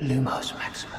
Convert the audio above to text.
Lumos Maximum.